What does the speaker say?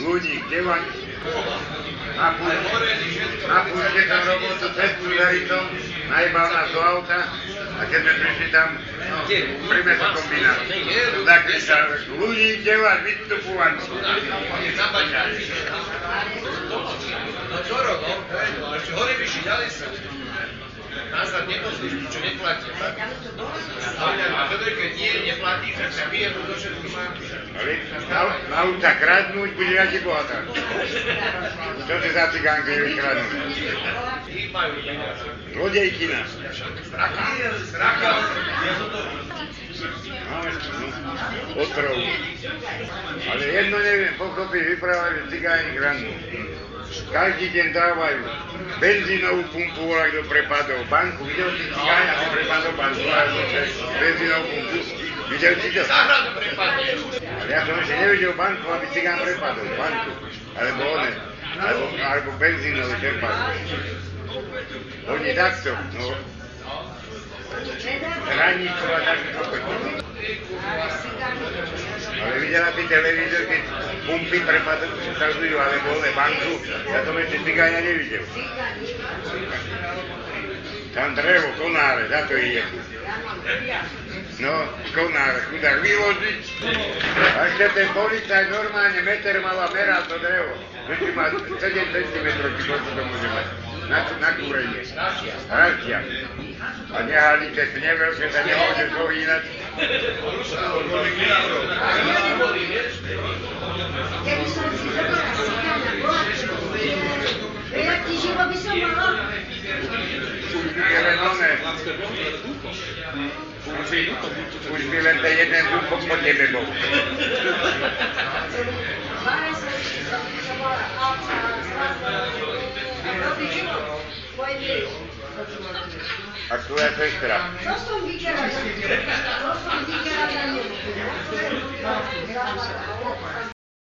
ľudí, kde vám na púšte som robotu cez Puzaritom, najbal nás do auta a keď sme prišli tam, no, pri mesokombinát, zakričal, ľudí, kde vás vystupovaní. No čo robo? Ešte hore vyšší, ďalej sa. Nazad nepozrieš, čo neplatia, tak? A keď nie, neplatíš, tak sa bije, to všetko má. Ale na, nauča kradnúť, bude radi bohatá. Čo si za cigánky peniaze. Zlodejkina. Straka. No, otrov. Ale jedno neviem, pochopí, vyprávajú, cigáni kradnú. Každý deň dávajú benzínovú pumpu, volá kto prepadol banku. Videl si cigáň, ako prepadol banku, benzínovú pumpu. Videl si to? Záhradu prepadne. Ale ja som ešte nevidel banku, aby cigán prepadol. Banku. Alebo one. Alebo, alebo benzínový čerpadlo. Oni takto. No. Hraníku a takto. Ale videla si televízor, keď pumpy prepadajú, alebo one banku. Ja som ešte cigáňa nevidel. Tam drevo, konáre, za to ide. No, konár, chudák, vyložiť. A ešte ten policaj normálne meter mal a meral to drevo. Ešte má 7 cm, či koľko to môže mať. Na, na kúrenie. Raštia. A nehalice veľké sa nemôže zohýnať. Keby som si zobrala cigána, bola Veľa ti živo by som mala. Je len oné. Už by, už by len ten jeden zub po po tebe bol. Máme sa, som mala alca, zlato, dobrý život. Moje dieťa. A tvoja sestra. Čo som videla? Čo som videla na nebu?